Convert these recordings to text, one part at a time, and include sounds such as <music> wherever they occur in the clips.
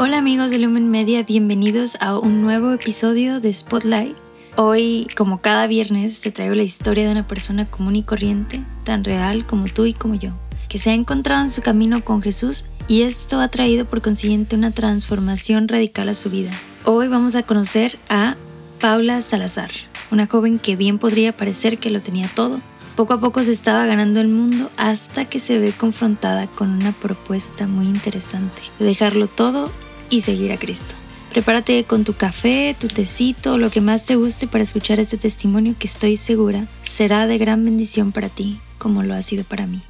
Hola amigos de Lumen Media, bienvenidos a un nuevo episodio de Spotlight. Hoy, como cada viernes, te traigo la historia de una persona común y corriente, tan real como tú y como yo, que se ha encontrado en su camino con Jesús y esto ha traído por consiguiente una transformación radical a su vida. Hoy vamos a conocer a Paula Salazar, una joven que bien podría parecer que lo tenía todo. Poco a poco se estaba ganando el mundo hasta que se ve confrontada con una propuesta muy interesante, de dejarlo todo y seguir a Cristo. Prepárate con tu café, tu tecito, lo que más te guste para escuchar este testimonio que estoy segura será de gran bendición para ti, como lo ha sido para mí.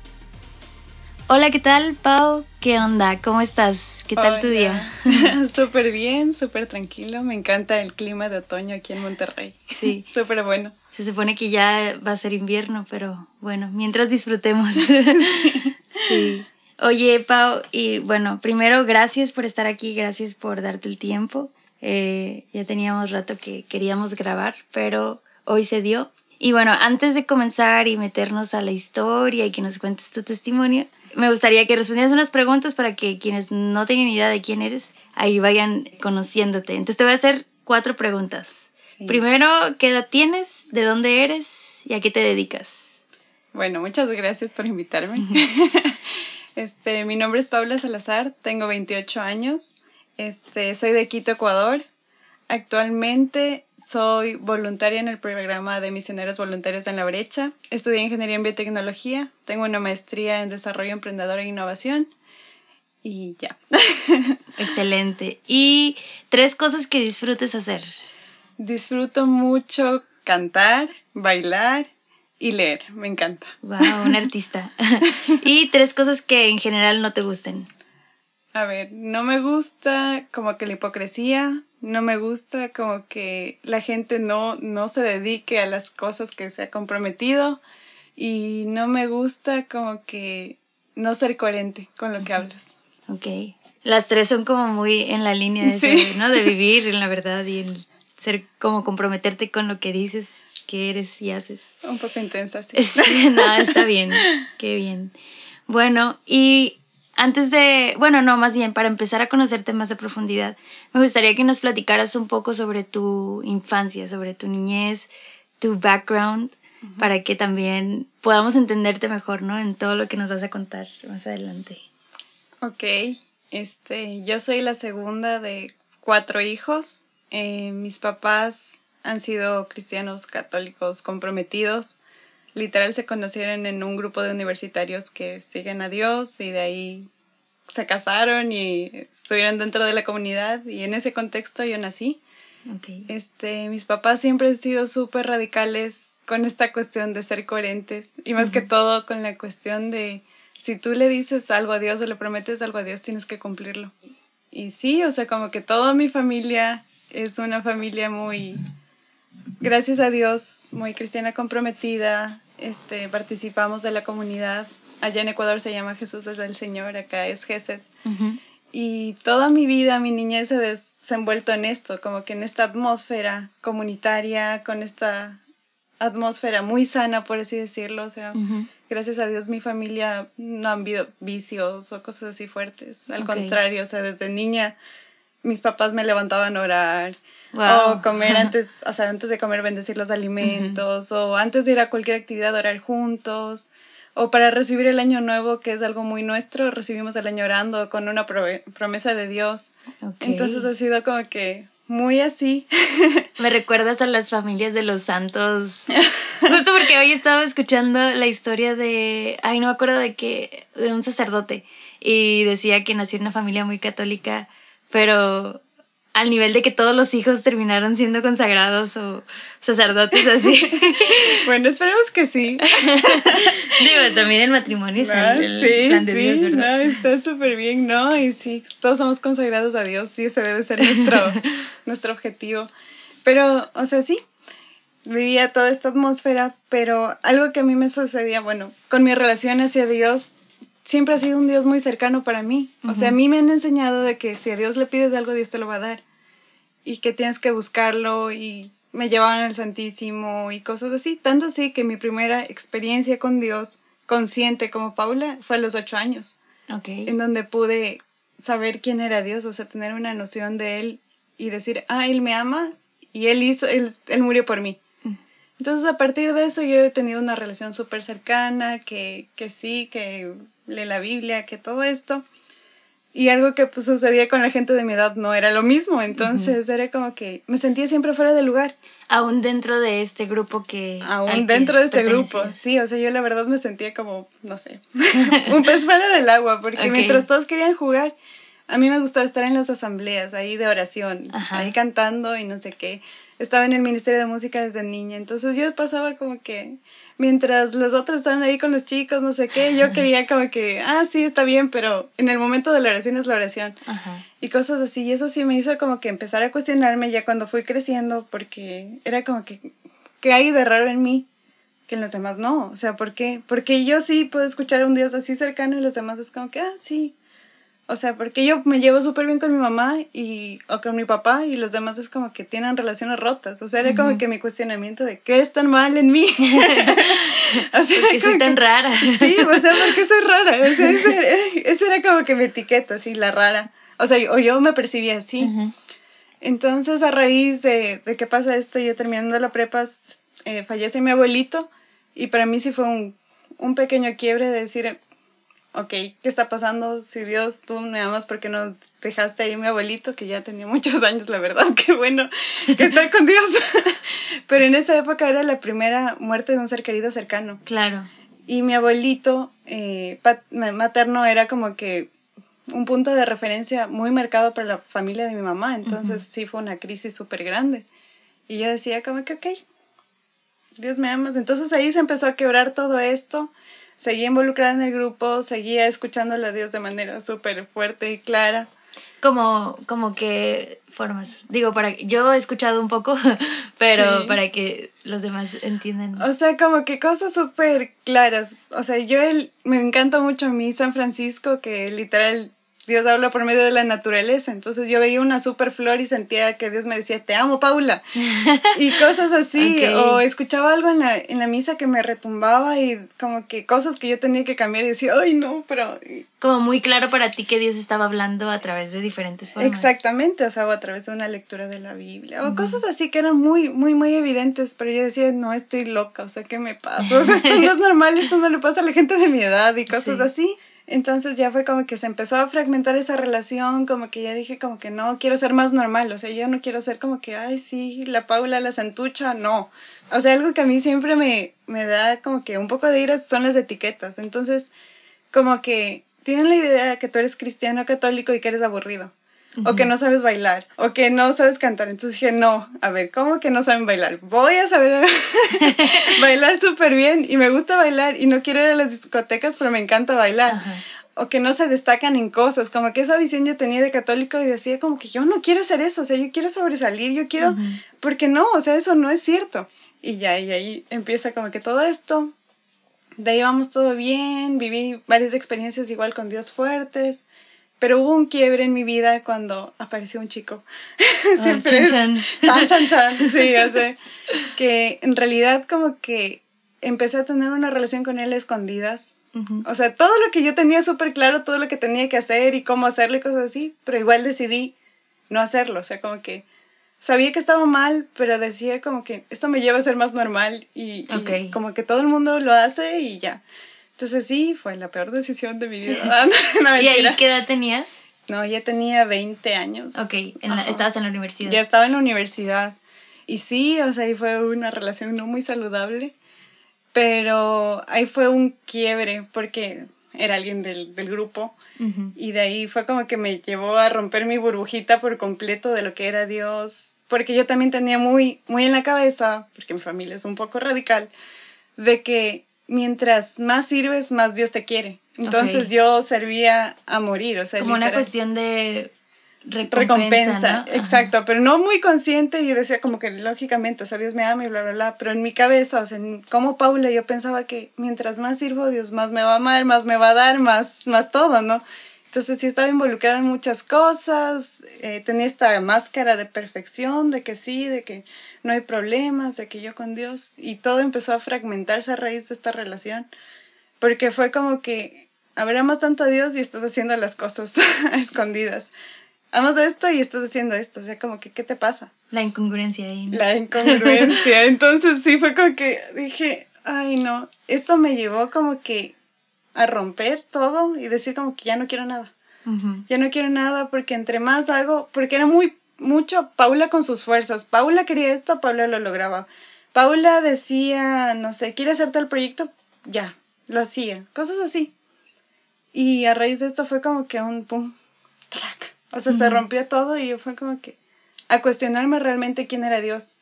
Hola, ¿qué tal, Pau? ¿Qué onda? ¿Cómo estás? ¿Qué tal tu día? <laughs> súper bien, súper tranquilo. Me encanta el clima de otoño aquí en Monterrey. Sí. <laughs> súper bueno. Se supone que ya va a ser invierno, pero bueno, mientras disfrutemos. <laughs> sí. Oye, Pau, y bueno, primero gracias por estar aquí, gracias por darte el tiempo. Eh, ya teníamos rato que queríamos grabar, pero hoy se dio. Y bueno, antes de comenzar y meternos a la historia y que nos cuentes tu testimonio, me gustaría que respondieras unas preguntas para que quienes no tengan idea de quién eres, ahí vayan conociéndote. Entonces te voy a hacer cuatro preguntas. Primero, ¿qué edad tienes? ¿De dónde eres? ¿Y a qué te dedicas? Bueno, muchas gracias por invitarme. <laughs> Este, mi nombre es Paula Salazar, tengo 28 años, este, soy de Quito, Ecuador. Actualmente soy voluntaria en el programa de misioneros voluntarios en la brecha. Estudié ingeniería en biotecnología, tengo una maestría en desarrollo emprendedor e innovación y ya. <laughs> Excelente. ¿Y tres cosas que disfrutes hacer? Disfruto mucho cantar, bailar y leer, me encanta. Wow, un artista. <laughs> y tres cosas que en general no te gusten. A ver, no me gusta como que la hipocresía, no me gusta como que la gente no, no se dedique a las cosas que se ha comprometido y no me gusta como que no ser coherente con lo que hablas. Ok. Las tres son como muy en la línea de, ¿no? de vivir en la verdad y en ser como comprometerte con lo que dices que eres y haces. Un poco intensa, <laughs> sí. no, está bien, qué bien. Bueno, y antes de, bueno, no, más bien, para empezar a conocerte más a profundidad, me gustaría que nos platicaras un poco sobre tu infancia, sobre tu niñez, tu background, para que también podamos entenderte mejor, ¿no? En todo lo que nos vas a contar más adelante. Ok, este, yo soy la segunda de cuatro hijos. Eh, mis papás han sido cristianos católicos comprometidos. Literal se conocieron en un grupo de universitarios que siguen a Dios y de ahí se casaron y estuvieron dentro de la comunidad y en ese contexto yo nací. Este, mis papás siempre han sido súper radicales con esta cuestión de ser coherentes y más que todo con la cuestión de si tú le dices algo a Dios o le prometes algo a Dios tienes que cumplirlo. Y sí, o sea, como que toda mi familia es una familia muy gracias a Dios, muy cristiana comprometida, este, participamos de la comunidad. Allá en Ecuador se llama Jesús es el Señor, acá es Gesed. Y toda mi vida, mi niñez se ha desenvuelto en esto, como que en esta atmósfera comunitaria, con esta atmósfera muy sana, por así decirlo. O sea, gracias a Dios mi familia no han habido vicios o cosas así fuertes. Al contrario, o sea, desde niña mis papás me levantaban a orar o comer <laughs> antes, o sea, antes de comer bendecir los alimentos, o antes de ir a cualquier actividad orar juntos, o para recibir el año nuevo, que es algo muy nuestro, recibimos el año orando con una promesa de Dios. Entonces ha sido como que muy así. <laughs> Me recuerdas a las familias de los santos. <laughs> Justo porque hoy estaba escuchando la historia de, ay, no me acuerdo de qué, de un sacerdote, y decía que nació en una familia muy católica, pero al nivel de que todos los hijos terminaron siendo consagrados o sacerdotes así. <laughs> bueno, esperemos que sí. <laughs> Digo, también el matrimonio es ah, el sí, plan de sí, Dios, ¿verdad? No, está súper bien, ¿no? Y sí, todos somos consagrados a Dios, sí, ese debe ser nuestro, <laughs> nuestro objetivo. Pero, o sea, sí, vivía toda esta atmósfera, pero algo que a mí me sucedía, bueno, con mi relación hacia Dios, siempre ha sido un Dios muy cercano para mí. O sea, a mí me han enseñado de que si a Dios le pides algo, Dios te lo va a dar. Y que tienes que buscarlo y me llevaban al Santísimo y cosas así. Tanto así que mi primera experiencia con Dios consciente como Paula fue a los ocho años. Okay. En donde pude saber quién era Dios, o sea, tener una noción de Él y decir, ah, Él me ama y Él hizo, Él, él murió por mí. Mm. Entonces a partir de eso yo he tenido una relación súper cercana, que, que sí, que lee la Biblia, que todo esto. Y algo que pues, sucedía con la gente de mi edad no era lo mismo, entonces era como que me sentía siempre fuera de lugar. Aún dentro de este grupo que... Aún dentro de este grupo, sí, o sea, yo la verdad me sentía como, no sé, <laughs> un pez fuera del agua, porque mientras todos querían jugar, a mí me gustaba estar en las asambleas ahí de oración, ahí cantando y no sé qué. Estaba en el Ministerio de Música desde niña, entonces yo pasaba como que mientras los otros estaban ahí con los chicos, no sé qué, yo quería como que, ah, sí, está bien, pero en el momento de la oración es la oración. Y cosas así, y eso sí me hizo como que empezar a cuestionarme ya cuando fui creciendo, porque era como que, ¿qué hay de raro en mí? Que en los demás no, o sea, ¿por qué? Porque yo sí puedo escuchar a un Dios así cercano y los demás es como que, ah, sí, o sea, porque yo me llevo súper bien con mi mamá y, o con mi papá y los demás es como que tienen relaciones rotas. O sea, era como que mi cuestionamiento de qué es tan mal en mí. <laughs> o sea, porque soy tan rara. sí, o sea, porque soy rara. O sea, esa <laughs> era, como que mi etiqueta, así, la rara. O sea, o yo me percibía así. Entonces, a raíz de, de que pasa esto, yo terminando la prepa, eh, fallece mi abuelito y para mí sí fue un, un pequeño quiebre de decir, ok, ¿qué está pasando? Si Dios, tú me amas, ¿por qué no dejaste ahí a mi abuelito, que ya tenía muchos <laughs> años, la verdad, qué bueno que estoy con Dios. <laughs> Pero en esa época era la primera muerte de un ser querido cercano. Claro. Y mi abuelito eh, materno era como que un punto de referencia muy marcado para la familia de mi mamá, entonces sí fue una crisis súper grande. Y yo decía como que, ok, Dios me amas. Entonces ahí se empezó a quebrar todo esto seguía involucrada en el grupo, seguía escuchándole a Dios de manera súper fuerte y clara. Como, como que formas. Digo, para yo he escuchado un poco, <laughs> pero para que los demás entiendan. O sea, como que cosas súper claras. O sea, yo el, me encanta mucho a mí San Francisco, que literal Dios habla por medio de la naturaleza. Entonces yo veía una super flor y sentía que Dios me decía, te amo, Paula. <laughs> y cosas así. O escuchaba algo en la, en la misa que me retumbaba y como que cosas que yo tenía que cambiar y decía, ay, no, pero... Como muy claro para ti que Dios estaba hablando a través de diferentes formas. Exactamente, o sea, o a través de una lectura de la Biblia. O cosas así que eran muy, muy, muy evidentes, pero yo decía, no, estoy loca, o sea, ¿qué me pasa? O sea, esto no es <laughs> normal, esto no le pasa a la gente de mi edad y cosas así. Entonces ya fue como que se empezó a fragmentar esa relación, como que ya dije como que no, quiero ser más normal, o sea, yo no quiero ser como que, ay, sí, la Paula, la santucha, no. O sea, algo que a mí siempre me, me da como que un poco de ira son las etiquetas. Entonces, como que tienen la idea que tú eres cristiano católico y que eres aburrido o que no sabes bailar, o que no sabes cantar. Entonces dije, no, a ver, ¿cómo que no saben bailar? Voy a saber <laughs> <laughs> bailar súper bien y me gusta bailar y no quiero ir a las discotecas, pero me encanta bailar. O que no se destacan en cosas, como que esa visión yo tenía de católico y decía como que yo no quiero hacer eso, o sea, yo quiero sobresalir, yo quiero, porque no, o sea, eso no es cierto. Y ya, y ahí empieza como que todo esto, de ahí vamos todo bien, viví varias experiencias igual con Dios fuertes, pero hubo un quiebre en mi vida cuando apareció un chico. <laughs> Ah, Siempre chan, chan. chan, chan, <laughs> Sí, ya sé. Que en realidad como que empecé a tener una relación con él escondidas. O sea, todo lo que yo tenía súper claro, todo lo que tenía que hacer y cómo hacerlo y cosas así, pero igual decidí no hacerlo. O sea, como que sabía que estaba mal, pero decía como que esto me lleva a ser más normal y, y como que todo el mundo lo hace y ya. Entonces sí, fue la peor decisión de mi vida. <laughs> <laughs> ¿Y ahí qué edad tenías? No, ya tenía 20 años. Ok, estabas en la universidad. Ya estaba en la universidad. Y sí, o sea, ahí fue una relación no muy saludable, pero ahí fue un quiebre porque era alguien del, del grupo y de ahí fue como que me llevó a romper mi burbujita por completo de lo que era Dios, porque yo también tenía muy, muy en la cabeza, porque mi familia es un poco radical, de que mientras más sirves, más Dios te quiere. Entonces yo servía a morir, o sea, como una cuestión de recompensa, exacto, pero no muy consciente y decía como que lógicamente, o sea, Dios me ama y bla, bla, bla, pero en mi cabeza, o sea, como Paula, yo pensaba que mientras más sirvo, Dios más me va a amar, más me va a dar, más, más todo, ¿no? Entonces sí estaba involucrada en muchas cosas, eh, tenía esta máscara de perfección, de que sí, de que no hay problemas, de que yo con Dios, y todo empezó a fragmentarse a raíz de esta relación, porque fue como que amas tanto a Dios y estás haciendo las cosas <laughs> escondidas. Amas esto y estás haciendo esto. O sea, como que, ¿qué te pasa? La incongruencia ahí. La incongruencia. <laughs> Entonces sí fue como que dije, ay no, esto me llevó como que a romper todo y decir como que ya no quiero nada. Ya no quiero nada porque entre más hago, porque era muy mucho Paula con sus fuerzas. Paula quería esto, Paula lo lograba. Paula decía, no sé, ¿quiere hacer tal proyecto? Ya, lo hacía. Cosas así. Y a raíz de esto fue como que un pum, track. O sea, se rompió todo y yo fue como que a cuestionarme realmente quién era Dios.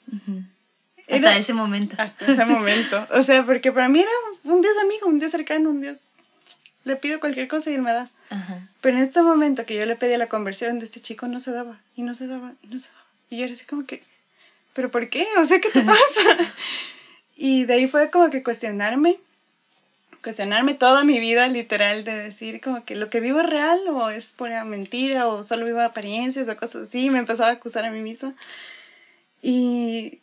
Hasta ese momento. Hasta ese momento. O sea, porque para mí era un Dios amigo, un Dios cercano, un Dios. Le pido cualquier cosa y él me da. Pero en este momento que yo le pedí la conversión de este chico, no se daba, y no se daba, y no se daba. Y yo era así como que, ¿pero por qué? O sea, ¿qué te <laughs> pasa? y de ahí fue como que cuestionarme cuestionarme toda mi vida literal de decir como que lo que vivo es real o es pura mentira o solo vivo apariencias o cosas así. Me empezaba a acusar a mí misma. Y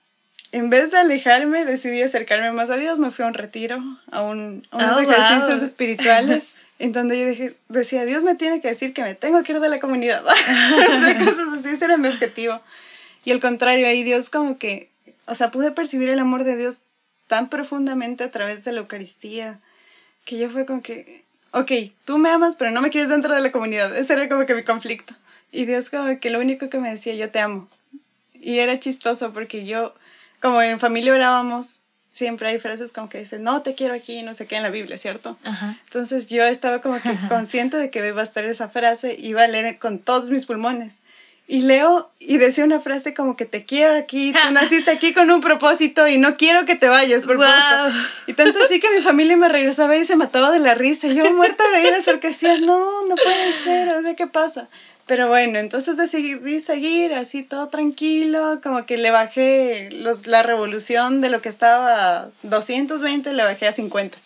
en vez de alejarme, decidí acercarme más a Dios. Me fui a un retiro, a, un, unos oh, ejercicios espirituales. <laughs> en donde yo dije, decía, Dios me tiene que decir que me tengo que ir de la comunidad. <laughs> <laughs> cosas así, ese era mi objetivo. Y al contrario, ahí Dios como que, o sea, pude percibir el amor de Dios tan profundamente a través de la Eucaristía, que yo fue como que, ok, tú me amas, pero no me quieres dentro de la comunidad. Ese era como que mi conflicto. Y Dios como que lo único que me decía, yo te amo. Y era chistoso porque yo, como en familia orábamos, siempre hay frases como que dicen, no te quiero aquí, no sé qué en la Biblia, ¿cierto? Entonces yo estaba como que <laughs> consciente de que iba a estar esa frase, iba a leer con todos mis pulmones. Y leo y decía una frase como que te quiero aquí, tú <laughs> naciste aquí con un propósito y no quiero que te vayas por Y tanto así que mi familia me regresó a ver y se mataba de la risa. Yo muerta de ira porque decía, no, no puede ser, o sea, ¿qué pasa? Pero bueno, entonces decidí seguir así todo tranquilo, como que le bajé los, la revolución de lo que estaba a 220, le bajé a 50.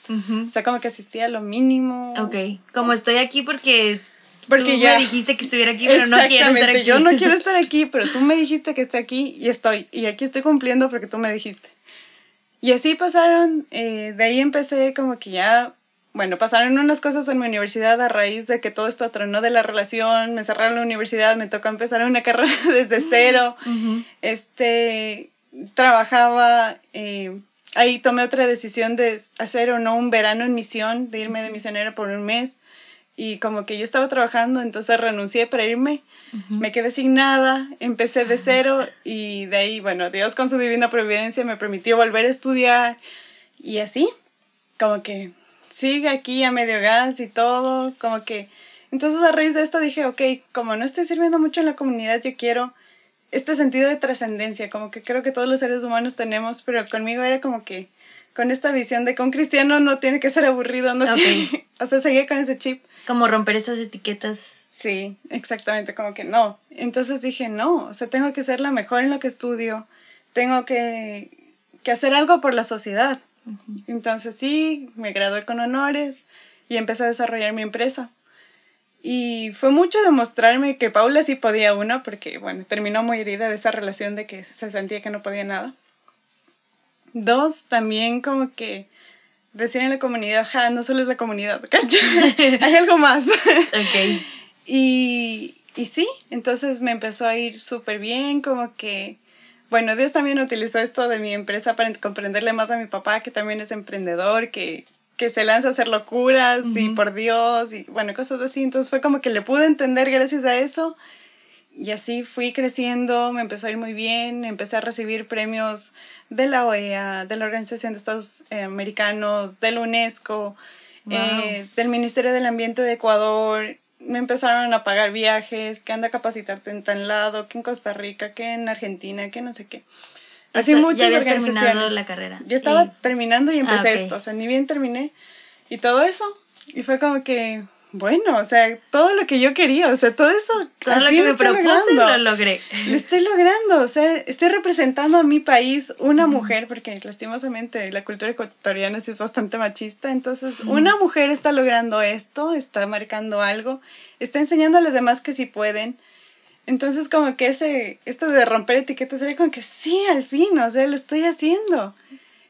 O sea, como que asistía a lo mínimo. Ok, como estoy aquí porque porque tú ya me dijiste que estuviera aquí, pero no quiero estar aquí. Yo no quiero <laughs> estar aquí, pero tú me dijiste que esté aquí y estoy. Y aquí estoy cumpliendo porque tú me dijiste. Y así pasaron, eh, de ahí empecé como que ya, bueno, pasaron unas cosas en mi universidad a raíz de que todo esto atronó de la relación, me cerraron la universidad, me tocó empezar una <laughs> carrera desde cero, este, trabajaba, eh, ahí tomé otra decisión de hacer o no un verano en misión, de irme de misionera por un mes y como que yo estaba trabajando, entonces renuncié para irme, me quedé sin nada, empecé de cero y de ahí, bueno, Dios con su divina providencia me permitió volver a estudiar y así, como que sigue aquí a medio gas y todo, como que... Entonces a raíz de esto dije, ok, como no estoy sirviendo mucho en la comunidad, yo quiero este sentido de trascendencia, como que creo que todos los seres humanos tenemos, pero conmigo era como que con esta visión de que un cristiano no tiene que ser aburrido, no tiene, <laughs> o sea, seguía con ese chip. Como romper esas etiquetas. Sí, exactamente, como que no. Entonces dije, no, o sea, tengo que ser la mejor en lo que estudio, tengo que, que hacer algo por la sociedad. Entonces sí, me gradué con honores y empecé a desarrollar mi empresa. Y fue mucho demostrarme que Paula sí podía uno, porque bueno, terminó muy herida de esa relación de que se sentía que no podía nada. Dos, también como que decir en la comunidad, ja, no solo es la comunidad, <laughs> Hay algo más. Ok. y, y sí, entonces me empezó a ir súper bien, como que, bueno, Dios también utilizó esto de mi empresa para comprenderle más a mi papá, que también es emprendedor, que, que se lanza a hacer locuras y por Dios y bueno, cosas así. Entonces fue como que le pude entender gracias a eso y así fui creciendo, me empezó a ir muy bien, empecé a recibir premios de la OEA, de la Organización de Estados eh, Americanos, de la UNESCO, eh, del Ministerio del Ambiente de Ecuador. Me empezaron a pagar viajes, que anda a capacitarte en tal lado, que en Costa Rica, que en Argentina, que no sé qué. Así muchas ya terminado la carrera. Ya estaba terminando y empecé ah, esto, o sea, ni bien terminé y todo eso. Y fue como que, bueno, o sea, todo lo que yo quería, o sea, todo eso. Todo lo que me propuse lo logré. Lo estoy logrando, o sea, estoy representando a mi país, una mujer, porque lastimosamente la cultura ecuatoriana sí es bastante machista, entonces una mujer está logrando esto, está marcando algo, está enseñando a los demás que sí pueden. Entonces, como que ese, esto de romper etiquetas era como que sí, al fin, o sea, lo estoy haciendo.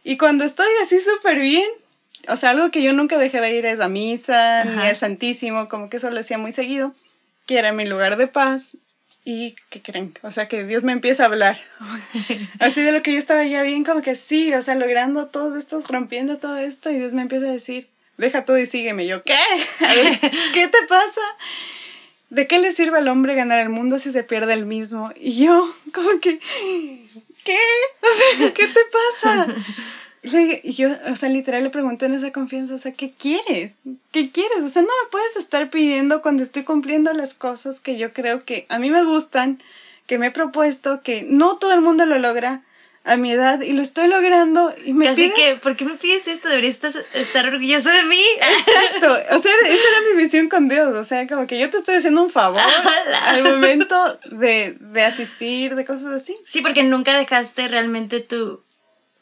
Y cuando estoy así súper bien, o sea, algo que yo nunca dejé de ir es a misa, ni al Santísimo, como que eso lo hacía muy seguido, que era mi lugar de paz. Y, ¿qué creen? O sea, que Dios me empieza a hablar. <laughs> Así de lo que yo estaba ya bien, como que sí, o sea, logrando todo esto, rompiendo todo esto, y Dios me empieza a decir, deja todo y sígueme. yo, ¿qué? <laughs> ¿qué te pasa? ¿De qué le sirve al hombre ganar el mundo si se pierde el mismo? Y yo, como que, ¿qué? O sea, ¿qué te pasa? <laughs> Y yo, o sea, literal le pregunté en esa confianza, o sea, ¿qué quieres? ¿Qué quieres? O sea, no me puedes estar pidiendo cuando estoy cumpliendo las cosas que yo creo que a mí me gustan, que me he propuesto, que no todo el mundo lo logra a mi edad y lo estoy logrando y me Así que, ¿por qué me pides esto? Deberías estar, orgulloso de mí. Exacto, o sea, esa era mi misión con Dios, o sea, como que yo te estoy haciendo un favor <laughs> al momento de, de asistir, de cosas así. Sí, porque nunca dejaste realmente tu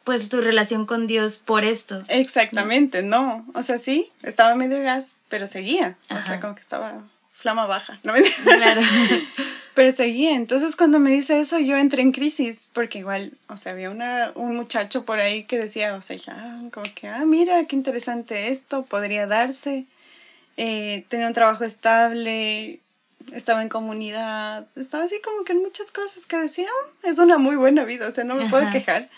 pues tu relación con Dios por esto. Exactamente, no. O sea, sí, estaba medio gas, pero seguía. O sea, como que estaba flama baja. ¿no? Claro. <laughs> pero seguía. Entonces, cuando me dice eso, yo entré en crisis, porque igual, o sea, había una, un muchacho por ahí que decía, o sea, como que, ah, mira, qué interesante esto, podría darse. Eh, tenía un trabajo estable, estaba en comunidad, estaba así como que en muchas cosas que decía, ah, es una muy buena vida, o sea, no me puedo quejar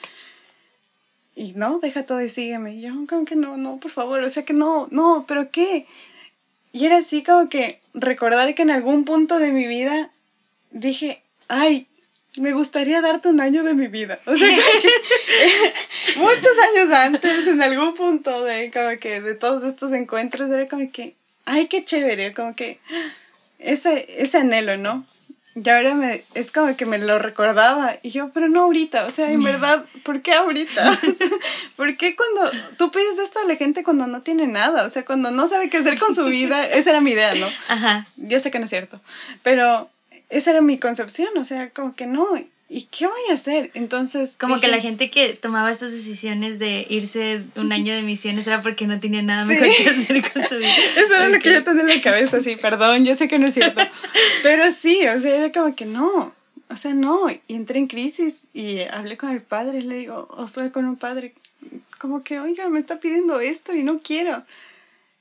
y no, deja todo y sígueme. Y yo, como que no, no, por favor, o sea que no, no, pero ¿qué? Y era así como que recordar que en algún punto de mi vida dije, ay, me gustaría darte un año de mi vida. O sea, que, <laughs> muchos años antes, en algún punto de como que de todos estos encuentros, era como que, ay, qué chévere, como que ese, ese anhelo, ¿no? Y ahora me, es como que me lo recordaba y yo, pero no ahorita, o sea, en verdad, ¿por qué ahorita? <laughs> ¿Por qué cuando tú pides esto a la gente cuando no tiene nada? O sea, cuando no sabe qué hacer con su vida, <laughs> esa era mi idea, ¿no? Ajá. Yo sé que no es cierto, pero esa era mi concepción, o sea, como que no, ¿y qué voy a hacer? Entonces... Como que la gente que tomaba estas decisiones de irse un año de misiones era porque no tenía nada mejor que hacer con su vida. <laughs> Eso era lo que yo tenía en la cabeza, sí, perdón, yo sé que no es cierto. Pero sí, o sea, era como que no, o sea, no, y entré en crisis y hablé con el padre, le digo, o soy con un padre, como que, oiga, me está pidiendo esto y no quiero.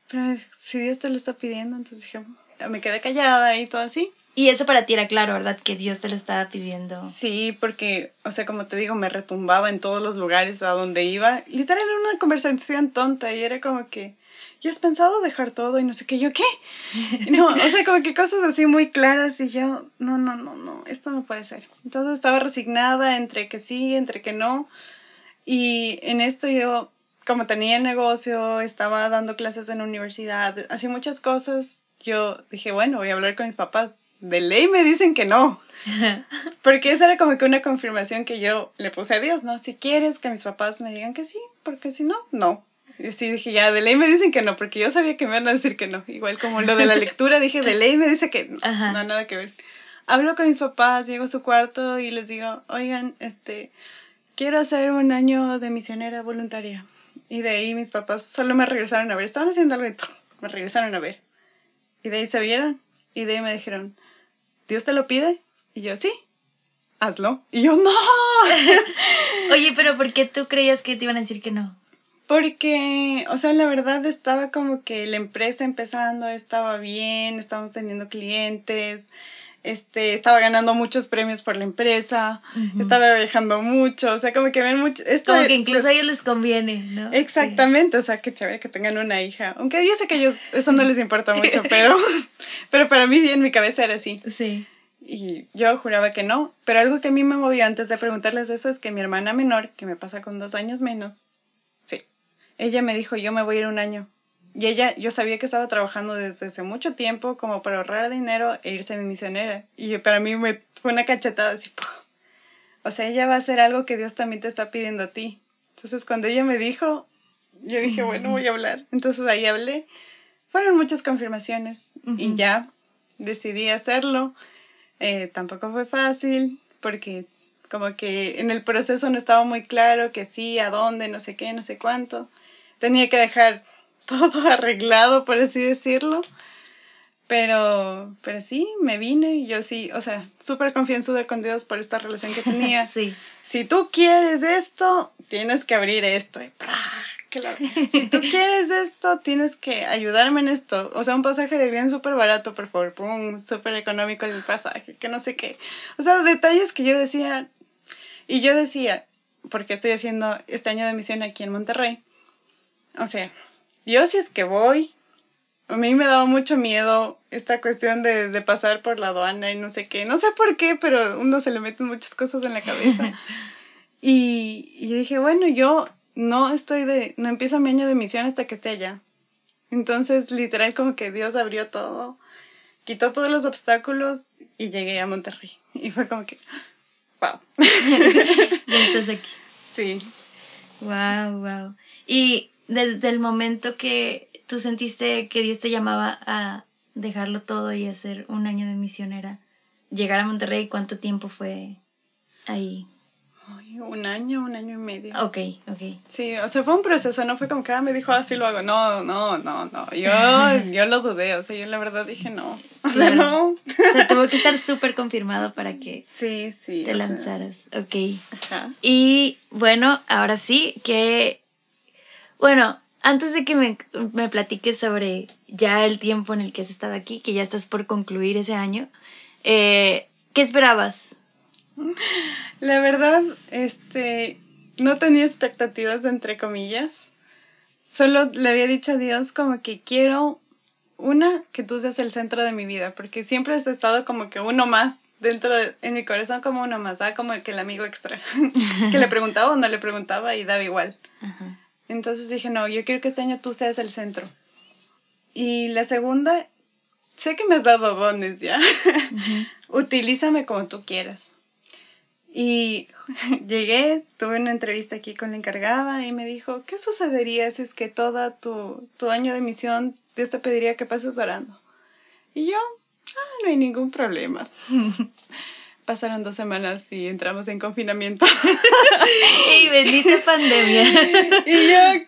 Pero si Dios te lo está pidiendo, entonces dije, me quedé callada y todo así. Y eso para ti era claro, ¿verdad? Que Dios te lo estaba pidiendo. Sí, porque, o sea, como te digo, me retumbaba en todos los lugares a donde iba. Literal era una conversación tonta y era como que, ¿ya has pensado dejar todo? Y no sé qué, yo, ¿qué? <laughs> No, o sea, como que cosas así muy claras y yo, no, no, no, no, esto no puede ser. Entonces estaba resignada entre que sí, entre que no. Y en esto yo, como tenía el negocio, estaba dando clases en la universidad, así muchas cosas, yo dije, bueno, voy a hablar con mis papás de ley me dicen que no. <laughs> Porque esa era como que una confirmación que yo le puse a Dios, ¿no? Si quieres que mis papás me digan que sí, porque si no, no. Y así dije, ya, de ley me dicen que no, porque yo sabía que me iban a decir que no. Igual como lo de la lectura, dije, de ley me dice que no, no, nada que ver. Hablo con mis papás, llego a su cuarto y les digo, oigan, este, quiero hacer un año de misionera voluntaria. Y de ahí mis papás solo me regresaron a ver, estaban haciendo algo y me regresaron a ver. Y de ahí se vieron y de ahí me dijeron, ¿Dios te lo pide? Y yo, sí, hazlo. Y yo, no. <laughs> Oye, pero ¿por qué tú creías que te iban a decir que no? Porque, o sea, la verdad estaba como que la empresa empezando, estaba bien, estábamos teniendo clientes, este, estaba ganando muchos premios por la empresa, estaba viajando mucho, o sea, como que ven mucho... Esto como que incluso a ellos les conviene, ¿no? Exactamente, o sea, qué chévere que tengan una hija, aunque yo sé que a ellos eso no les importa <laughs> mucho, pero, pero para mí en mi cabeza era así. Sí. Y yo juraba que no, pero algo que a mí me movió antes de preguntarles eso es que mi hermana menor, que me pasa con dos años menos, sí, ella me dijo, yo me voy a ir un año y ella, yo sabía que estaba trabajando desde hace mucho tiempo como para ahorrar dinero e irse a mi misionera. Y para mí me fue una cachetada así. O sea, ella va a hacer algo que Dios también te está pidiendo a ti. Entonces cuando ella me dijo, yo dije, bueno, voy a hablar. Entonces ahí hablé. Fueron muchas confirmaciones y ya decidí hacerlo. Eh, tampoco fue fácil porque como que en el proceso no estaba muy claro que sí, a dónde, no sé qué, no sé cuánto. Tenía que dejar <laughs> todo arreglado, por así decirlo. Pero, pero sí, me vine yo sí, o sea, súper confianzuda con Dios por esta relación que <laughs> tenía. sí. Si tú quieres esto, tienes que abrir esto. Y si tú <laughs> quieres esto, tienes que ayudarme en esto. O sea, un pasaje de bien súper barato, por favor, pum, súper económico el pasaje, que no sé qué. O sea, detalles que yo decía, y yo decía, porque estoy haciendo este año de misión aquí en Monterrey. O sea, yo si es que voy, a mí me daba mucho miedo esta cuestión de, de pasar por la aduana y no sé qué. No sé por qué, pero uno se le meten muchas cosas en la cabeza. <laughs> y, y dije, bueno, yo no estoy de, no empiezo mi año de misión hasta que esté allá. Entonces, literal, como que Dios abrió todo, quitó todos los obstáculos y llegué a Monterrey. Y fue como que, wow. <laughs> ya estás aquí. Sí. Wow, wow. Y desde el momento que tú sentiste que Dios te llamaba a dejarlo todo y hacer un año de misionera, llegar a Monterrey, ¿cuánto tiempo fue ahí? un año, un año y medio. Ok, ok. Sí, o sea, fue un proceso, no fue como que ah, me dijo, así lo hago. No, no, no, no. Yo, <laughs> yo lo dudé, o sea, yo la verdad dije no. O sea, no. O sea, tuvo que estar súper confirmado para que <laughs> sí, sí, te lanzaras. Ok. Ajá. Y bueno, ahora sí, que. Bueno, antes de que me, me platiques sobre ya el tiempo en el que has estado aquí, que ya estás por concluir ese año, eh, ¿qué esperabas? La verdad, este, no tenía expectativas entre comillas. Solo le había dicho a Dios como que quiero una que tú seas el centro de mi vida, porque siempre has estado como que uno más dentro de, en mi corazón como uno más, ¿ah? como que el amigo extra, <laughs> que le preguntaba o no le preguntaba y daba igual. Entonces dije, no, yo quiero que este año tú seas el centro. Y la segunda, sé que me has dado dones ya, <laughs> utilízame como tú quieras. Y <laughs> llegué, tuve una entrevista aquí con la encargada y me dijo, ¿qué sucedería si es que todo tu, tu año de misión Dios te pediría que pases orando? Y yo, ah, no hay ningún problema. <laughs> Pasaron dos semanas y entramos en confinamiento. <laughs> ¡Y bendita <laughs> pandemia! y yo,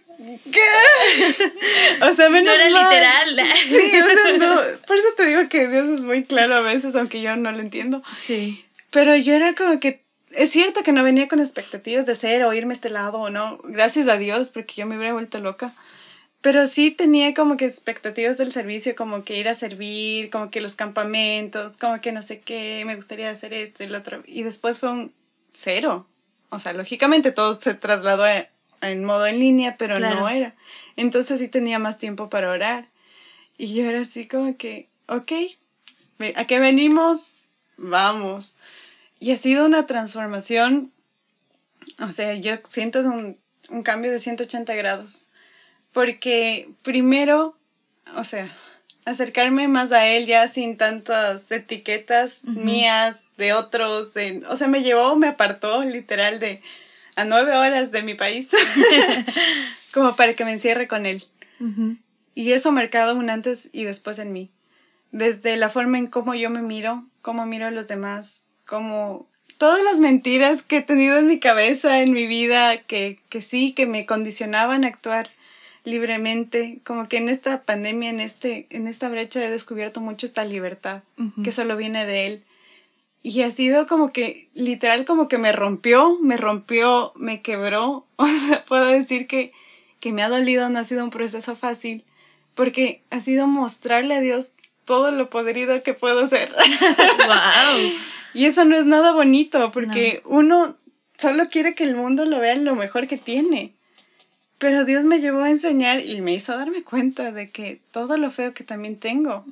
¿Qué? O sea, menos no era literal. Sí, o sea, no. Por eso te digo que Dios es muy claro a veces, aunque yo no lo entiendo. Sí. Pero yo era como que es cierto que no venía con expectativas de ser o irme a este lado o no, gracias a Dios, porque yo me hubiera vuelto loca. Pero sí tenía como que expectativas del servicio, como que ir a servir, como que los campamentos, como que no sé qué, me gustaría hacer esto y lo otro. Y después fue un cero. O sea, lógicamente todo se trasladó en modo en línea, pero no era. Entonces sí tenía más tiempo para orar. Y yo era así como que, ok, ¿a qué venimos? Vamos. Y ha sido una transformación, o sea, yo siento un, un cambio de 180 grados. Porque primero, o sea, acercarme más a él ya sin tantas etiquetas mías, de otros, de, o sea, me llevó, me apartó literal de a nueve horas de mi país, <laughs> <laughs> como para que me encierre con él. Y eso ha marcado un antes y después en mí. Desde la forma en cómo yo me miro, cómo miro a los demás, como todas las mentiras que he tenido en mi cabeza, en mi vida, que, que sí, que me condicionaban a actuar libremente, como que en esta pandemia, en, este, en esta brecha he descubierto mucho esta libertad, que solo viene de él. Y ha sido como que, literal, como que me rompió, me rompió, me quebró. <laughs> O sea, puedo decir que, que me ha dolido, no ha sido un proceso fácil, porque ha sido mostrarle a Dios todo lo podrido que puedo ser. <laughs> ¡Wow! <laughs> Y eso no es nada bonito, porque uno solo quiere que el mundo lo vea lo mejor que tiene. Pero Dios me llevó a enseñar y me hizo darme cuenta de que todo lo feo que también tengo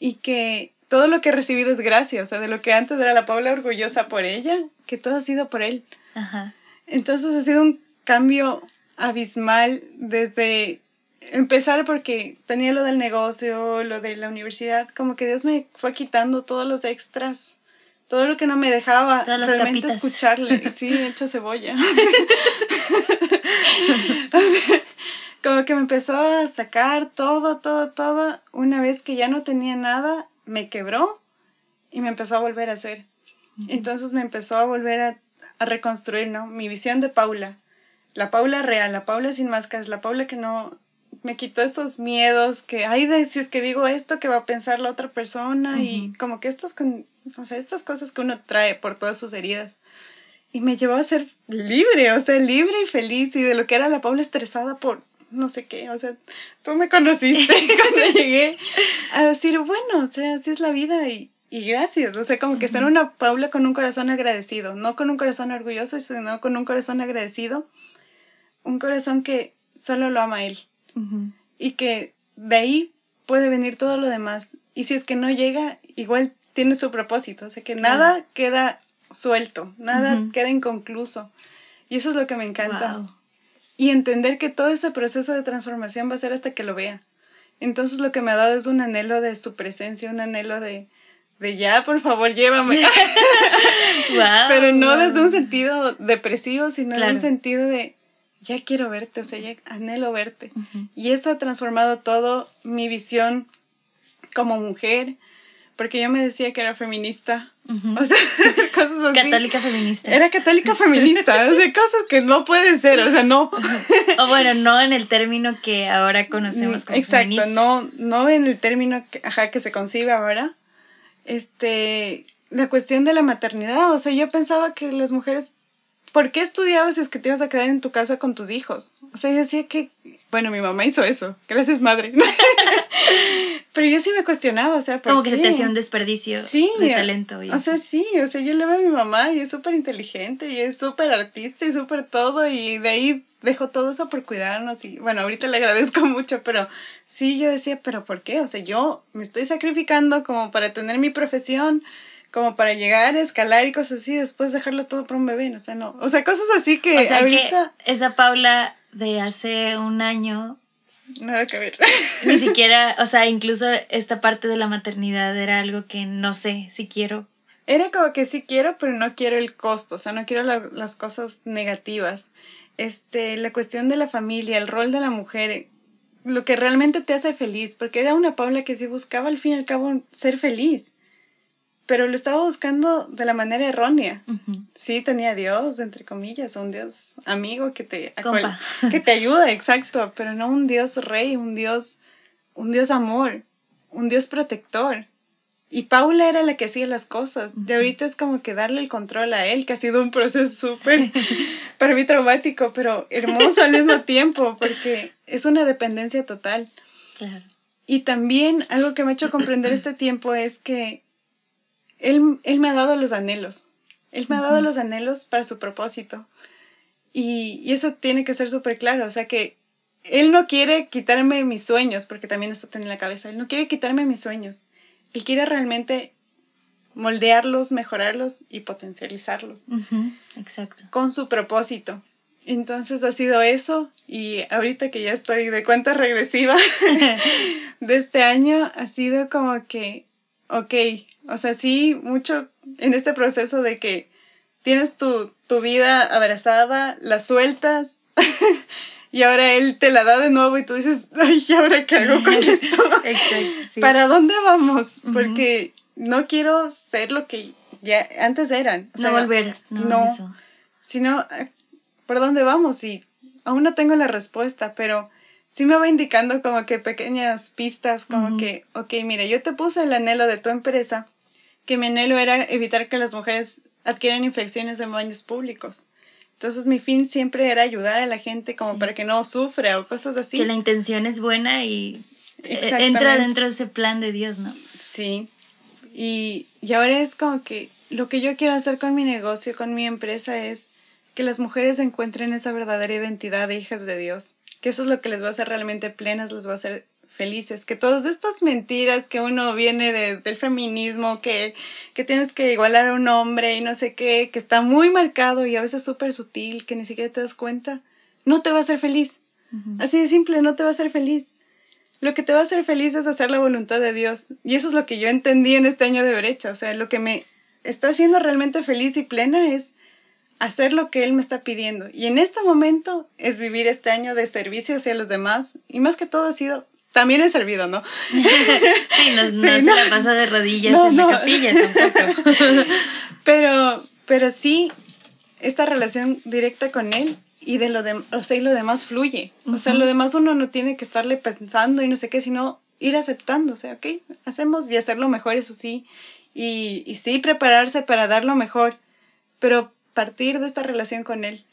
y que todo lo que he recibido es gracia, o sea, de lo que antes era la Paula orgullosa por ella, que todo ha sido por él. Entonces ha sido un cambio abismal desde empezar porque tenía lo del negocio, lo de la universidad, como que Dios me fue quitando todos los extras todo lo que no me dejaba realmente escucharle. Sí, hecho cebolla. <laughs> como que me empezó a sacar todo, todo, todo. Una vez que ya no tenía nada, me quebró y me empezó a volver a hacer. Entonces me empezó a volver a, a reconstruir, ¿no? Mi visión de Paula. La Paula real, la Paula sin máscaras, la Paula que no, me quitó esos miedos que, ay, de si es que digo esto, que va a pensar la otra persona y como que estas, con, o sea, estas cosas que uno trae por todas sus heridas. y me llevó a ser libre, o sea, libre y feliz y de lo que era la Paula estresada por no sé qué, o sea, tú me conociste <laughs> cuando llegué a decir, bueno, o sea, así es la vida y, y gracias, o sea, como que ser una Paula con un corazón agradecido, no con un corazón orgulloso, sino con un corazón agradecido, un corazón que solo lo ama y que de ahí puede venir todo lo demás. Y si es que no llega, igual tiene su propósito, o sea, que nada queda suelto, nada queda inconcluso. Y eso es lo que me encanta. Y entender que todo ese proceso de transformación va a ser hasta que lo vea. Entonces lo que me ha dado es un anhelo de su presencia, un anhelo de, de ya, por favor, llévame. <laughs> Pero no desde un sentido depresivo, sino en un sentido de ya quiero verte, o sea, ya anhelo verte. Y eso ha transformado todo mi visión como mujer, porque yo me decía que era feminista. O sea, <laughs> cosas así. Católica feminista. Era católica feminista, o sea, cosas que no puede ser, o sea, no. o bueno, no en el término que ahora conocemos como Exacto, no, no en el término que, ajá, que se concibe ahora. Este, la cuestión de la maternidad, o sea, yo pensaba que las mujeres ¿por qué estudiabas si es que te ibas a quedar en tu casa con tus hijos? O sea, yo decía que, bueno, mi mamá hizo eso, gracias madre. <laughs> Pero yo sí me cuestionaba, o sea, ¿por Como que se te hacía un desperdicio de talento. o sea, sí, o sea, yo le veo a mi mamá y es súper inteligente y es súper artista y súper todo y de ahí dejó todo eso por cuidarnos y bueno, ahorita le agradezco <laughs> mucho, pero sí, yo decía, pero ¿por qué? O sea, yo me estoy sacrificando como para tener mi profesión como para llegar, escalar y cosas así, después dejarlo todo para un bebé, o sea, no, o sea, cosas así que o sea, ahorita... Que esa Paula de hace un año... Nada que ver. Ni <laughs> siquiera, o sea, incluso esta parte de la maternidad era algo que no sé si quiero. Era como que sí quiero, pero no quiero el costo, o sea, no quiero las cosas negativas. Este, la cuestión de la familia, el rol de la mujer, lo que realmente te hace feliz, porque era una Paula que sí buscaba al fin y al cabo ser feliz pero lo estaba buscando de la manera errónea. Sí, tenía Dios, entre comillas, un Dios amigo que te, <laughs> que te ayuda, exacto, pero no un Dios rey, un Dios, un Dios amor, un Dios protector. Y Paula era la que hacía las cosas. Y ahorita es como que darle el control a él, que ha sido un proceso súper, <laughs> para mí traumático, pero hermoso al mismo tiempo, porque es una dependencia total. Claro. Y también algo que me ha hecho comprender este tiempo es que él, él me ha dado los anhelos. Él me ha dado los anhelos para su propósito. Y, y eso tiene que ser súper claro. O sea que él no quiere quitarme mis sueños, porque también está en la cabeza. Él no quiere quitarme mis sueños. Él quiere realmente moldearlos, mejorarlos y potencializarlos. Exacto. Con su propósito. Entonces ha sido eso y ahorita que ya estoy de cuenta regresiva <laughs> <laughs> de este año, ha sido como que ok, o sea, sí, mucho en este proceso de que tienes tu, vida abrazada, la sueltas <laughs> y ahora él te la da de nuevo y tú dices, ay, ¿y ahora qué hago con <laughs> esto? Exacto, ¿Para dónde vamos? Porque no quiero ser lo que ya antes eran. no volver, no, no eso. Sino, ¿por dónde vamos? Y aún no tengo la respuesta, pero sí me va indicando como que pequeñas pistas, como que, ok, mira, yo te puse el anhelo de tu empresa, que mi anhelo era evitar que las mujeres adquieran infecciones en baños públicos. Entonces mi fin siempre era ayudar a la gente como para que no sufra o cosas así. Que la intención es buena y eh, entra dentro de ese plan de Dios, ¿no? Sí. Y, y ahora es como que lo que yo quiero hacer con mi negocio, con mi empresa es que las mujeres encuentren esa verdadera identidad de hijas de Dios que eso es lo que les va a hacer realmente plenas, les va a hacer felices, que todas estas mentiras que uno viene del feminismo, que, que tienes que igualar a un hombre y no sé qué, que está muy marcado y a veces súper sutil, que ni siquiera te das cuenta, no te va a hacer feliz. Así de simple, no te va a hacer feliz. Lo que te va a hacer feliz es hacer la voluntad de Dios. Y eso es lo que yo entendí en este año de brecha. O sea, lo que me está haciendo realmente feliz y plena es hacer lo que Él me está pidiendo. Y en este momento es vivir este año de servicio hacia los demás. Y más que todo ha sido, también he servido, ¿no? <laughs> sí, no, <laughs> se la pasa de rodillas en la capilla tampoco. <laughs> pero, pero sí, esta relación directa con Él y de lo de, o sea, y lo demás fluye. O sea, lo demás uno no tiene que estarle pensando y no sé qué, sino ir aceptando, o sea, ok, hacemos y hacerlo mejor, eso sí, y, y sí prepararse para dar lo mejor, pero partir de esta relación con Él.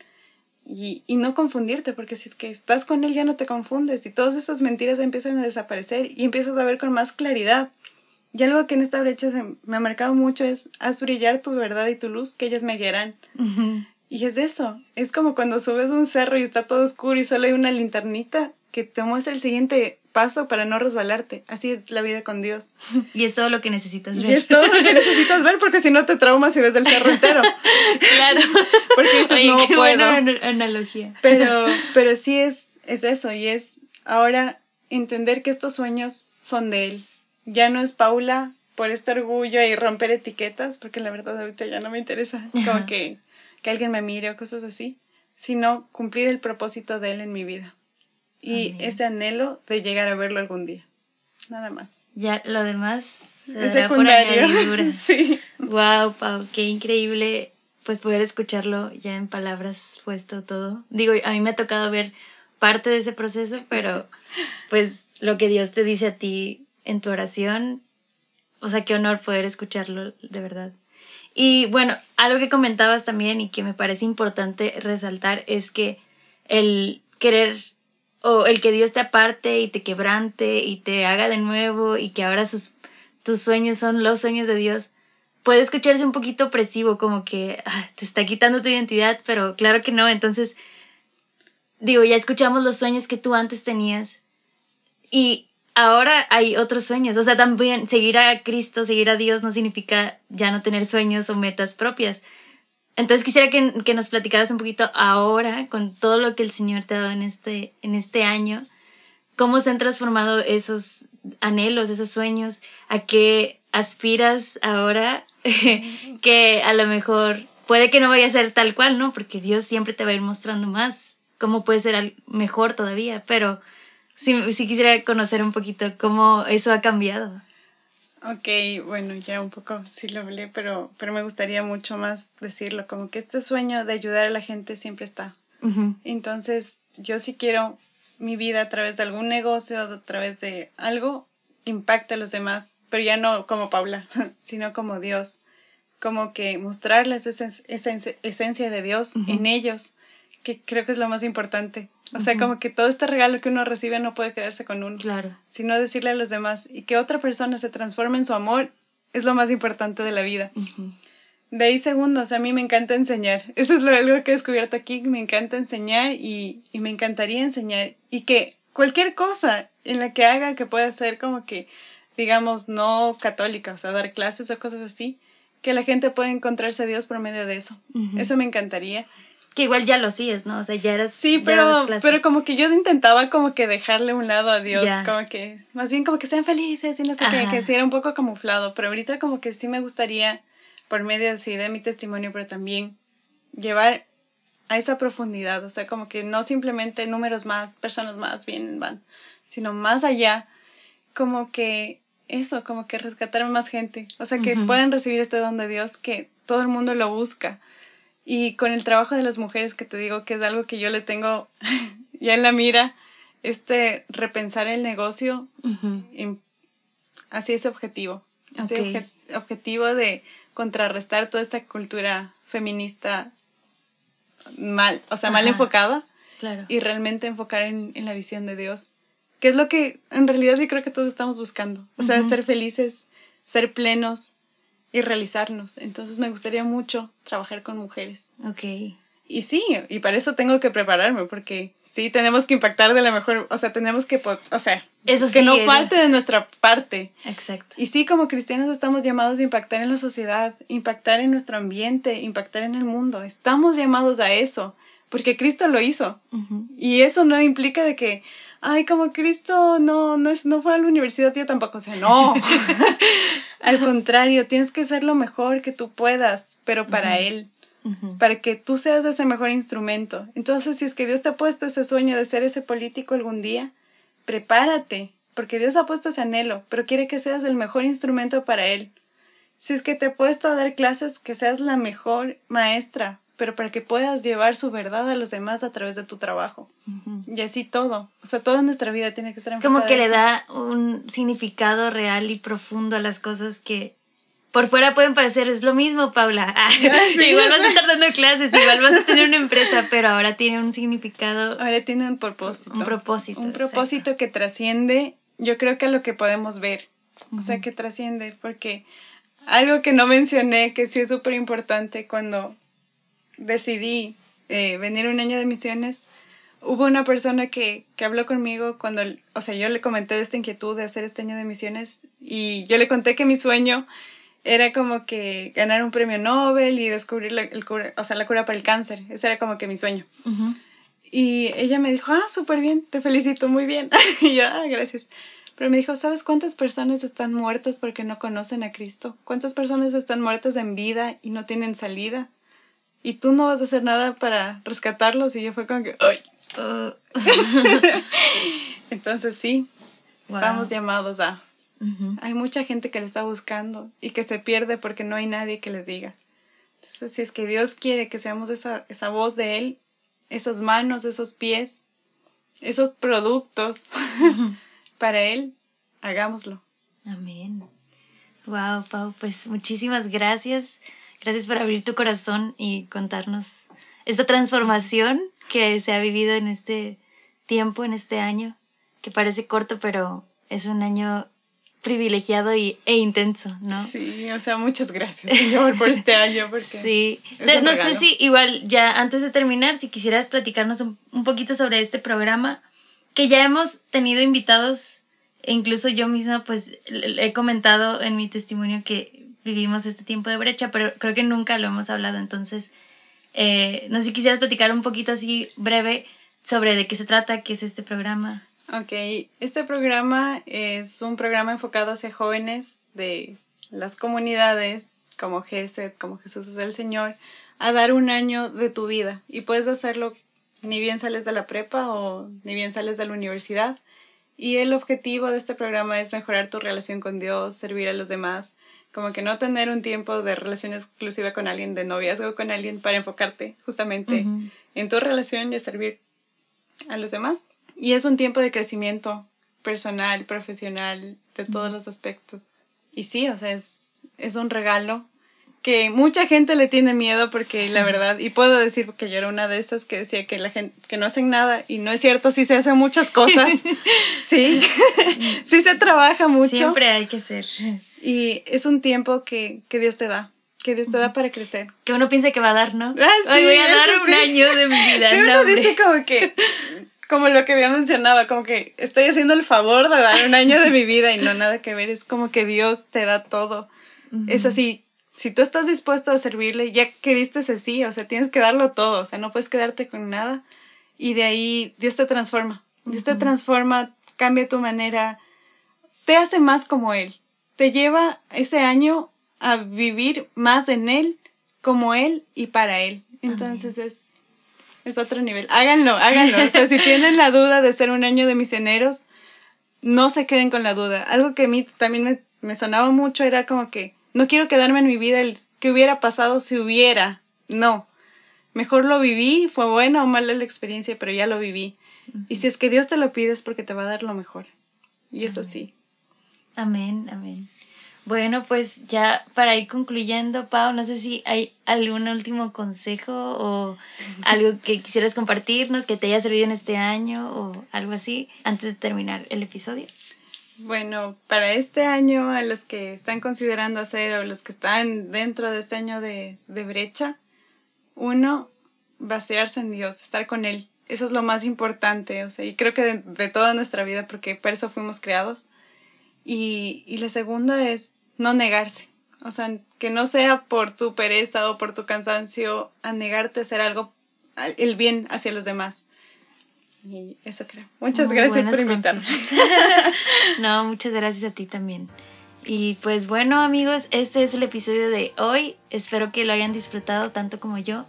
Y, y, no confundirte, porque si es que estás con Él ya no te confundes y todas esas mentiras empiezan a desaparecer y empiezas a ver con más claridad. Y algo que en esta brecha me ha marcado mucho es, haz brillar tu verdad y tu luz, que ellas me guiarán. Y es eso, es como cuando subes un cerro y está todo oscuro y solo hay una linternita que te muestra el siguiente paso para no resbalarte. Así es la vida con Dios. Y es todo lo que necesitas ver. Y es todo lo que necesitas ver porque si no te traumas y ves el cerro entero. <laughs> claro. Porque dices, no qué puedo. buena analogía. Pero, <laughs> pero sí es, es eso y es ahora entender que estos sueños son de Él. Ya no es Paula por este orgullo y romper etiquetas, porque la verdad ahorita ya no me interesa como que, que alguien me mire o cosas así, sino cumplir el propósito de Él en mi vida y Amén. ese anhelo de llegar a verlo algún día. Nada más. Ya lo demás se Es dará por secundario. añadidura. <laughs> sí. Wow, Pau, qué increíble pues poder escucharlo ya en palabras puesto todo. Digo, a mí me ha tocado ver parte de ese proceso, pero pues lo que Dios te dice a ti en tu oración, o sea, qué honor poder escucharlo de verdad. Y bueno, algo que comentabas también y que me parece importante resaltar es que el querer o el que Dios te aparte y te quebrante y te haga de nuevo y que ahora sus, tus sueños son los sueños de Dios, puede escucharse un poquito opresivo, como que ah, te está quitando tu identidad, pero claro que no. Entonces, digo, ya escuchamos los sueños que tú antes tenías y ahora hay otros sueños. O sea, también seguir a Cristo, seguir a Dios no significa ya no tener sueños o metas propias. Entonces quisiera que, que nos platicaras un poquito ahora, con todo lo que el Señor te ha dado en este, en este año, cómo se han transformado esos anhelos, esos sueños, a qué aspiras ahora, <laughs> que a lo mejor puede que no vaya a ser tal cual, ¿no? Porque Dios siempre te va a ir mostrando más, cómo puede ser mejor todavía, pero sí, sí quisiera conocer un poquito cómo eso ha cambiado. Ok, bueno, ya un poco sí lo hablé, pero, pero me gustaría mucho más decirlo, como que este sueño de ayudar a la gente siempre está. Entonces, yo sí quiero mi vida a través de algún negocio, a través de algo que impacte a los demás, pero ya no como Paula, <laughs> sino como Dios. Como que mostrarles esa, esa esen- esencia de Dios en ellos, que creo que es lo más importante. O sea, como que todo este regalo que uno recibe no puede quedarse con uno, Claro. sino decirle a los demás y que otra persona se transforme en su amor es lo más importante de la vida. De ahí segundo, o sea, a mí me encanta enseñar. <laughs> Eso es lo, algo que he descubierto aquí. Me encanta enseñar y, y me encantaría enseñar. Y que cualquier cosa en la que haga que pueda ser como que, digamos, no católica, o sea, dar clases o cosas así, que la gente pueda encontrarse a Dios por medio de eso. Eso me encantaría. Que igual ya lo hacías, ¿no? O sea, ya eras. Sí, pero, pero como que yo intentaba como que dejarle un lado a Dios, Ya. como que, más bien como que sean felices y no sé qué, que sí era un poco camuflado, pero ahorita como que sí me gustaría, por medio así de mi testimonio, pero también llevar a esa profundidad, o sea, como que no simplemente números más, personas más vienen, van, sino más allá, como que eso, como que rescatar a más gente, o sea, que Ujú. puedan recibir este don de Dios que todo el mundo lo busca. Y con el trabajo de las mujeres, que te digo que es algo que yo le tengo <laughs> ya en la mira, este repensar el negocio, Ujú. en- así ese objetivo, así Ok. obje- objetivo de contrarrestar toda esta cultura feminista mal, o sea, mal enfocada Claro. y realmente enfocar en, en la visión de Dios, que es lo que en realidad yo creo que todos estamos buscando, o sea, ser felices, ser plenos y realizarnos. Entonces me gustaría mucho trabajar con mujeres. Ok. Y sí, y para eso tengo que prepararme, porque sí, tenemos que impactar de la mejor, o sea, tenemos que, o sea, Eso que no eso. falte de nuestra parte. Exacto. Y sí, como cristianos estamos llamados a impactar en la sociedad, impactar en nuestro ambiente, impactar en el mundo. Estamos llamados a eso, porque Cristo lo hizo. Y eso no implica de que, ay, como Cristo no, no, es, no fue a la universidad, yo tampoco. O sea, no. <laughs> Al contrario, tienes que ser lo mejor que tú puedas, pero para. Él, para que tú seas ese mejor instrumento. Entonces, si es que Dios te ha puesto ese sueño de ser ese político algún día, prepárate, porque Dios ha puesto ese anhelo, pero quiere que seas el mejor instrumento para Él. Si es que te ha puesto a dar clases, que seas la mejor maestra, pero para que puedas llevar su verdad a los demás a través de tu trabajo. Ujú. Y así todo. O sea, toda nuestra vida tiene que estar Es como que le da un significado real y profundo a las cosas que por fuera pueden parecer, es lo mismo, Paula. <laughs> Ah, igual vas a estar dando clases, igual vas a tener una empresa, pero ahora tiene un significado. Ahora tiene un propósito. Un propósito. Un propósito que trasciende, yo creo que a lo que podemos ver. O sea, que trasciende, porque algo que no mencioné, que sí es súper importante cuando decidí eh, venir un año de misiones, hubo una persona que, que habló conmigo cuando, o sea, yo le comenté de esta inquietud de hacer este año de misiones y yo le conté que mi sueño era como que ganar un premio Nobel y descubrir la, el cura, o sea, la cura para el cáncer. Ese era como que mi sueño. Y ella me dijo, ah, súper bien, te felicito, muy bien. <laughs> y yo, ah, gracias. Pero me dijo, ¿sabes cuántas personas están muertas porque no conocen a Cristo? ¿Cuántas personas están muertas en vida y no tienen salida? Y tú no vas a hacer nada para rescatarlos. Y yo fue como que, ¡ay! Uh. <laughs> Entonces sí, estamos llamados a hay mucha gente que lo está buscando y que se pierde porque no hay nadie que les diga. Entonces, si es que Dios quiere que seamos esa, esa voz de Él, esas manos, esos pies, esos productos <laughs> para Él, hagámoslo. Amén. Wow, Pau, pues muchísimas gracias. Gracias por abrir tu corazón y contarnos esta transformación que se ha vivido en este tiempo, en este año, que parece corto, pero es un año privilegiado y, e intenso, ¿no? Sí, o sea, muchas gracias, Señor, por este año. Porque sí, no sé si igual ya antes de terminar, si quisieras platicarnos un, un, poquito sobre este programa, que ya hemos tenido invitados, e incluso yo misma pues he comentado en mi testimonio que vivimos este tiempo de brecha, pero creo que nunca lo hemos hablado, entonces, eh, no sé si quisieras platicar un poquito así breve sobre de qué se trata, qué es este programa. Ok, este programa es un programa enfocado hacia jóvenes de las comunidades como GESED, como Jesús es el Señor, a dar un año de tu vida. Y puedes hacerlo ni bien sales de la prepa o ni bien sales de la universidad. Y el objetivo de este programa es mejorar tu relación con Dios, servir a los demás, como que no tener un tiempo de relación exclusiva con alguien, de noviazgo con alguien, para enfocarte justamente en tu relación y a servir a los demás. Y es un tiempo de crecimiento personal, profesional, de todos los aspectos. Y sí, o sea, es, es un regalo que mucha gente le tiene miedo porque la verdad, y puedo decir que yo era una de estas que decía que la gente, que no hacen nada, y no es cierto, sí se hacen muchas cosas, <laughs> sí, <laughs> sí se trabaja mucho. Siempre hay que ser. Y es un tiempo que, que Dios te da, que Dios te da para crecer. Que uno piensa que va a dar, ¿no? Ah, sí, voy a dar un año de mi <laughs> vida. Sí, uno dice como que como lo que ya mencionaba, como que estoy haciendo el favor de dar un año de mi <laughs> vida y no nada que ver, es como que Dios te da todo. Es así, si tú estás dispuesto a servirle, ya que diste ese sí, o sea, tienes que darlo todo, o sea, no puedes quedarte con nada y de ahí Dios te transforma. Dios te transforma, cambia tu manera, te hace más como Él, te lleva ese año a vivir más en Él, como Él y para Él. Entonces es es otro nivel. Háganlo, háganlo. O sea, si tienen la duda de ser un año de misioneros, no se queden con la duda. Algo que a mí también me, sonaba mucho era como que no quiero quedarme en mi vida el que hubiera pasado si hubiera. No. Mejor lo viví, fue buena o mala la experiencia, pero ya lo viví. Y si es que Dios te lo pide es porque te va a dar lo mejor. Y eso sí. Amén, amén. Bueno, pues ya para ir concluyendo, Pau, no sé si hay algún último consejo o algo que quisieras compartirnos que te haya servido en este año o algo así antes de terminar el episodio. Bueno, para este año, a los que están considerando hacer o los que están dentro de este año de, de brecha, uno, vaciarse en Dios, estar con Él. Eso es lo más importante, o sea, y creo que de, de toda nuestra vida, porque para eso fuimos creados. Y, y la segunda es no negarse. O sea, que no sea por tu pereza o por tu cansancio a negarte a hacer algo, el bien hacia los demás. Y eso creo. Muchas gracias por invitarme. <laughs> no, muchas gracias a ti también. Y pues bueno amigos, este es el episodio de hoy. Espero que lo hayan disfrutado tanto como yo.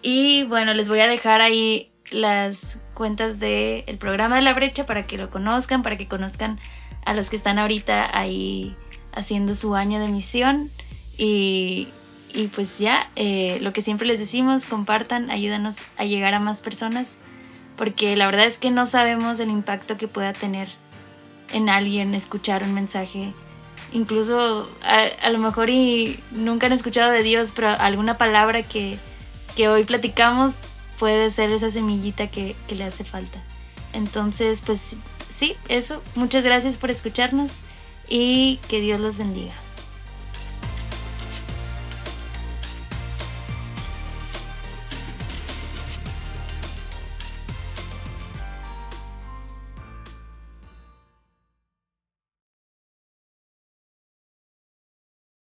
Y bueno, les voy a dejar ahí las cuentas del programa de la brecha para que lo conozcan, para que conozcan a los que están ahorita ahí haciendo su año de misión. Y, y pues ya, eh, lo que siempre les decimos, compartan, ayúdanos a llegar a más personas, porque la verdad es que no sabemos el impacto que pueda tener en alguien escuchar un mensaje. Incluso a, a lo mejor y nunca han escuchado de Dios, pero alguna palabra que, que hoy platicamos puede ser esa semillita que, que le hace falta. Entonces, pues sí, eso. Muchas gracias por escucharnos y que Dios los bendiga.